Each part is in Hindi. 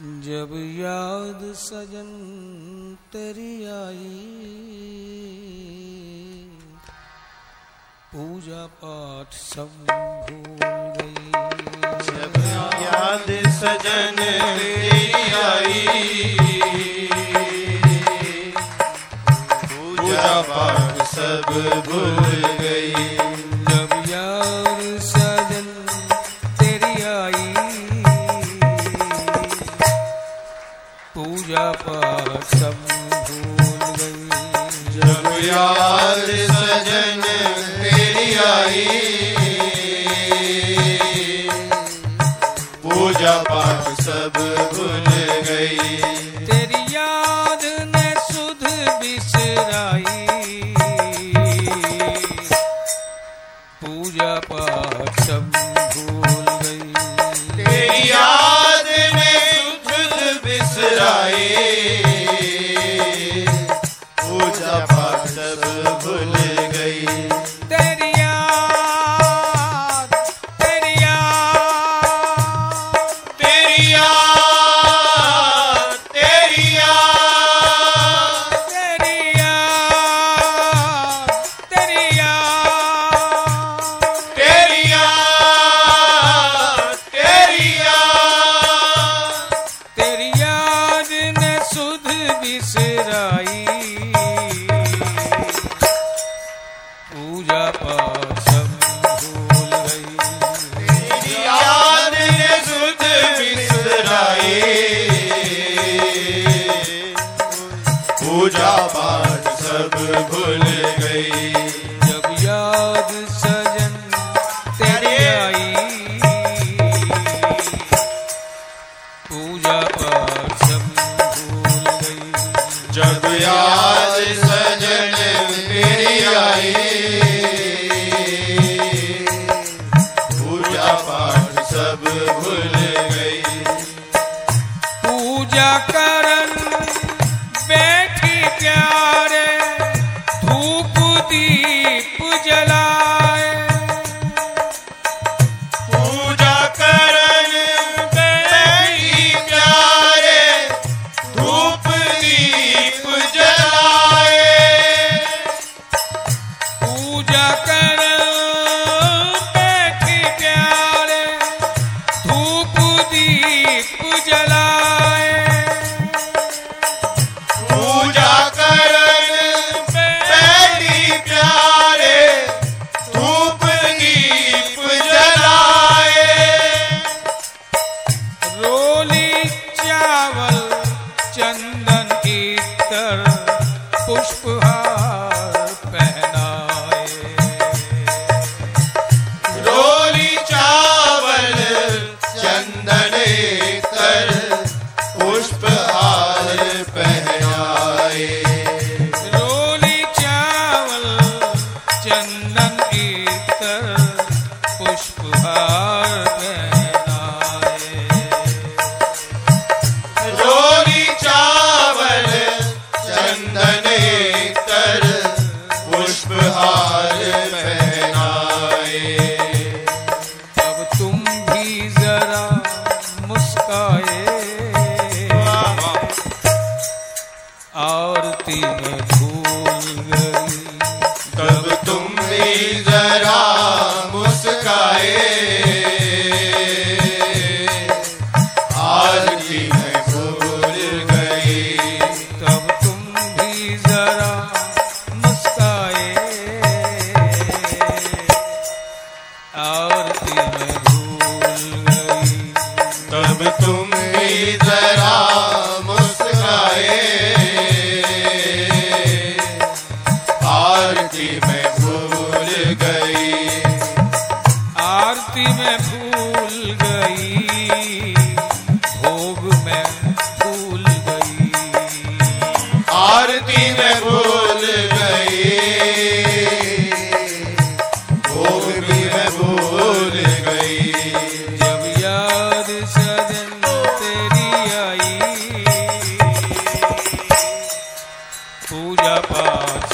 जब याद सजन तेरी आई, पूजा पाठ सब भूल गई। जब याद सजन तेरी आई, पूजा पाठ सब भूल पूजा पाठ सब भूल गई जब सजन आई। पूजा पाठ सब भूल गई। पूजा पाठ सब भूल गई। Java. fuja, paz.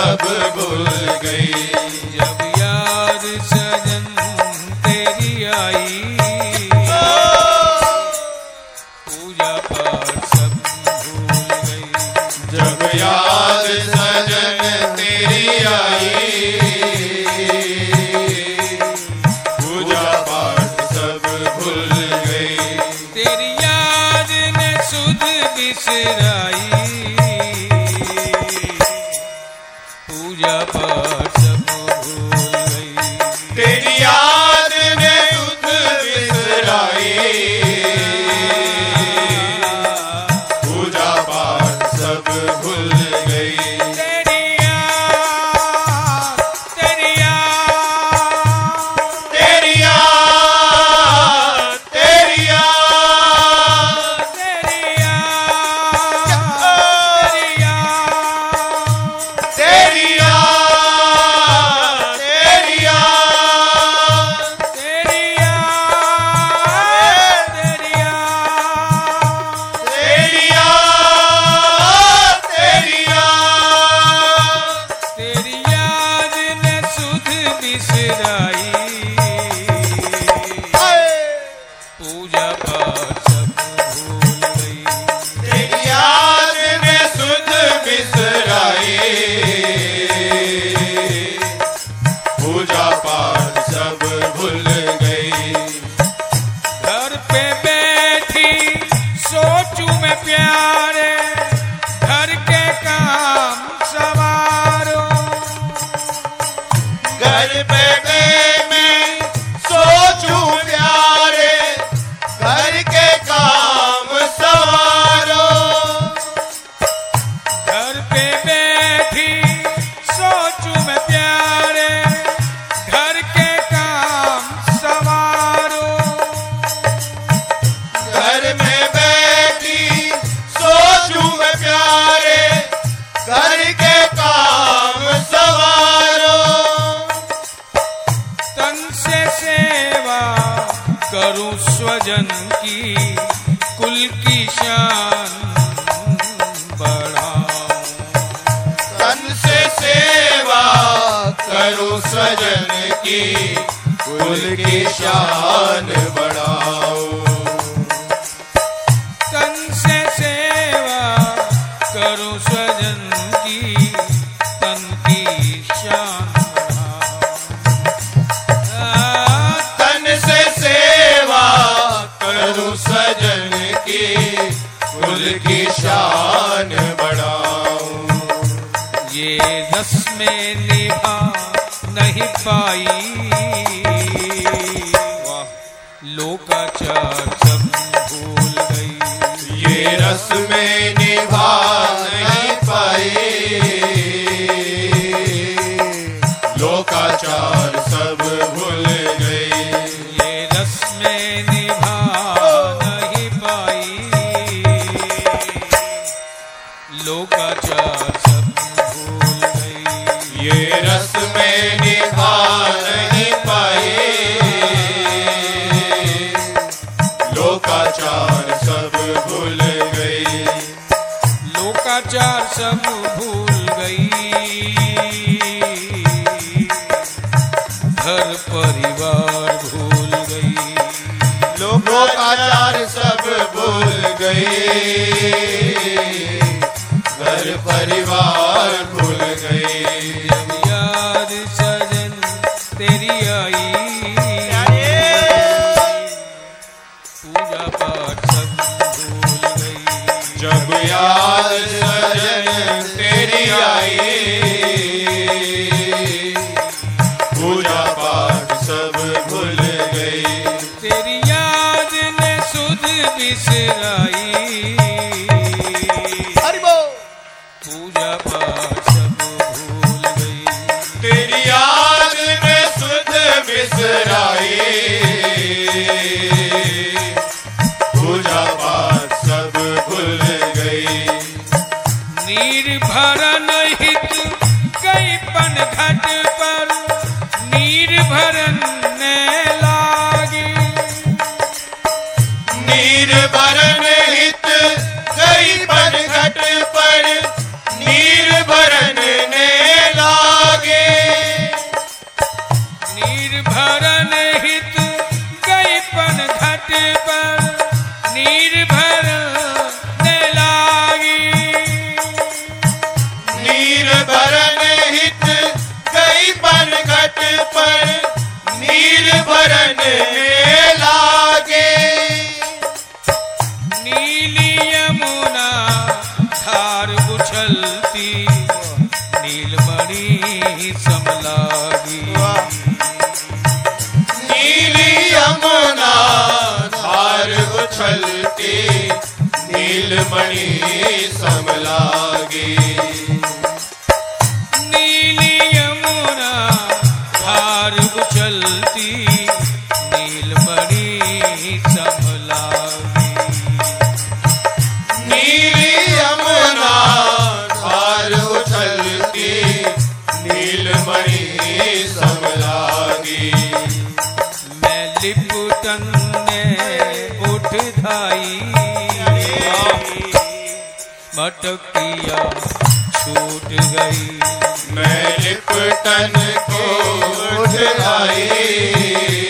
व्रत सब भूल घर बैठे भजन की कुल की शान बढ़ाओ तन से सेवा करो सजन की कुल की शान बढ़ाओ। ये रस में निभा नहीं पाई। वाह लोकाचार सब भूल गई। ये रस में सब भूल गई। घर परिवार भूल गई। लोकाचार सब भूल गए घर परिवार भूल गए याद सजन तेरी आई। पूजा पाठ सब भूल गई। जब याद तेरी आई धार उछलती नीलमणि समलागी। नीली यमुना धार उछलती नीलमणि समलागी। नीली यमुना धार उछलती नीलमणि समलागी। मैं लिपटन मटकिया छूट गई। मैं लिपटन को उठ आई।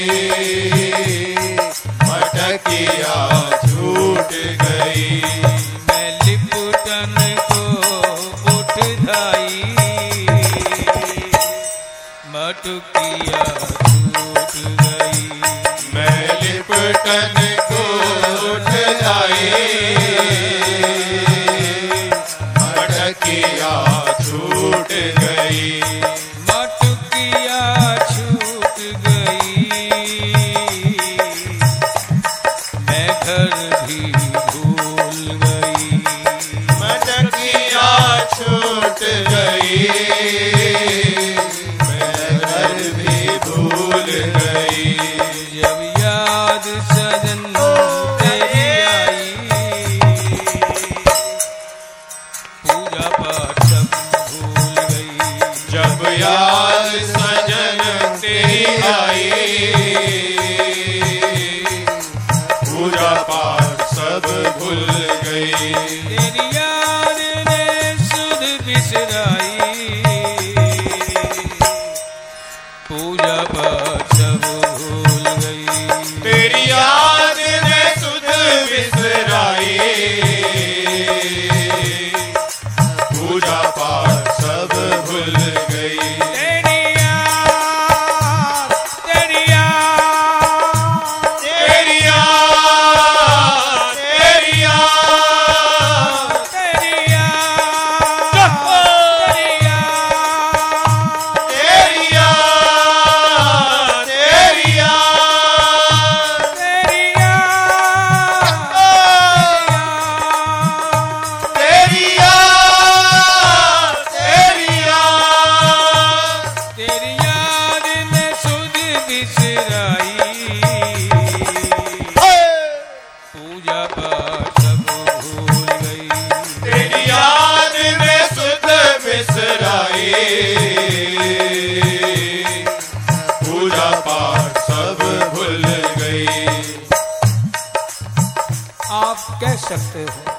सकते हो,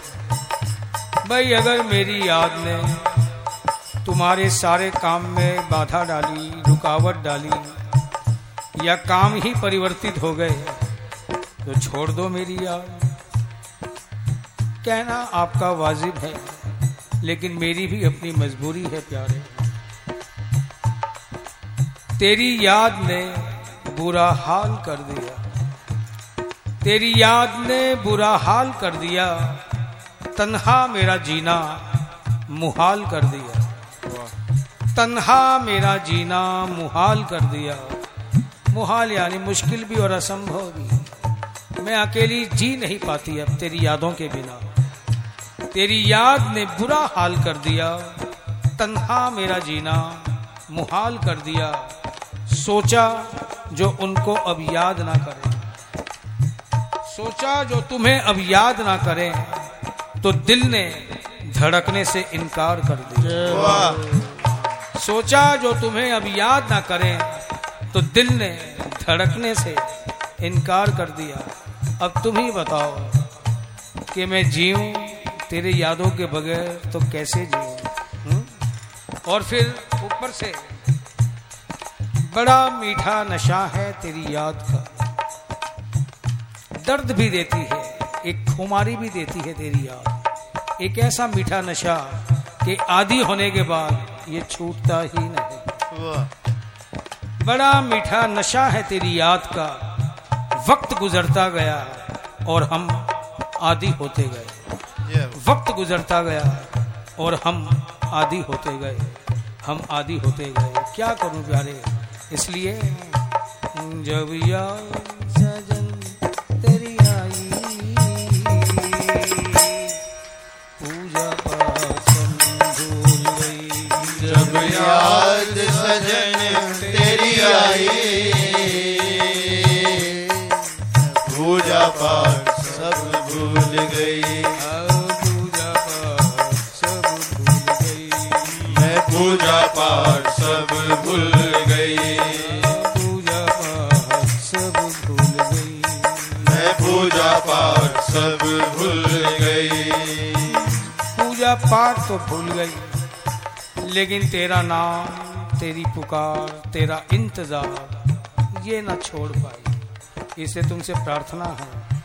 भाई, अगर मेरी याद ने तुम्हारे सारे काम में बाधा डाली, रुकावट डाली, या काम ही परिवर्तित हो गए तो छोड़ दो मेरी याद। कहना आपका वाजिब है, लेकिन मेरी भी अपनी मजबूरी है, प्यारे। तेरी याद ने बुरा हाल कर दिया। तेरी याद ने बुरा हाल कर दिया, तन्हा मेरा जीना मुहाल कर दिया। तन्हा मेरा जीना मुहाल कर दिया। मुहाल यानी मुश्किल भी और असंभव भी। मैं अकेली जी नहीं पाती अब तेरी यादों के बिना। तेरी याद ने बुरा हाल कर दिया, तन्हा मेरा जीना मुहाल कर दिया। सोचा जो उनको अब याद ना करें। सोचा जो तुम्हें अब याद ना करें तो दिल ने धड़कने से इनकार कर दिया। सोचा जो तुम्हें अब याद ना करें तो दिल ने धड़कने से इनकार कर दिया। अब तुम ही बताओ कि मैं जीऊं तेरे यादों के बगैर तो कैसे जीऊं? हम्म? और फिर ऊपर से बड़ा मीठा नशा है तेरी याद का। दर्द भी देती है एक खुमारी भी देती है तेरी याद। एक ऐसा मीठा नशा कि आदि होने के बाद ये छूटता ही नहीं। बड़ा मीठा नशा है तेरी याद का वक्त गुजरता गया और हम आदि होते गए। वक्त गुजरता गया और हम आदि होते गए। हम आदि होते गए। क्या करूँ प्यारे? इसलिए जब याद सजन तेरी आई पूजा भूल गई। जब याद सजन तेरी आई गई। मैं पूजा पाठ सब भूल गई पूजा पाठ सब भूल गई मैं पूजा सब भूल गई। पूजा पाठ तो भूल गई, लेकिन तेरा नाम, तेरी पुकार, तेरा इंतज़ार, ये ना छोड़ पाई। इसे तुमसे प्रार्थना है।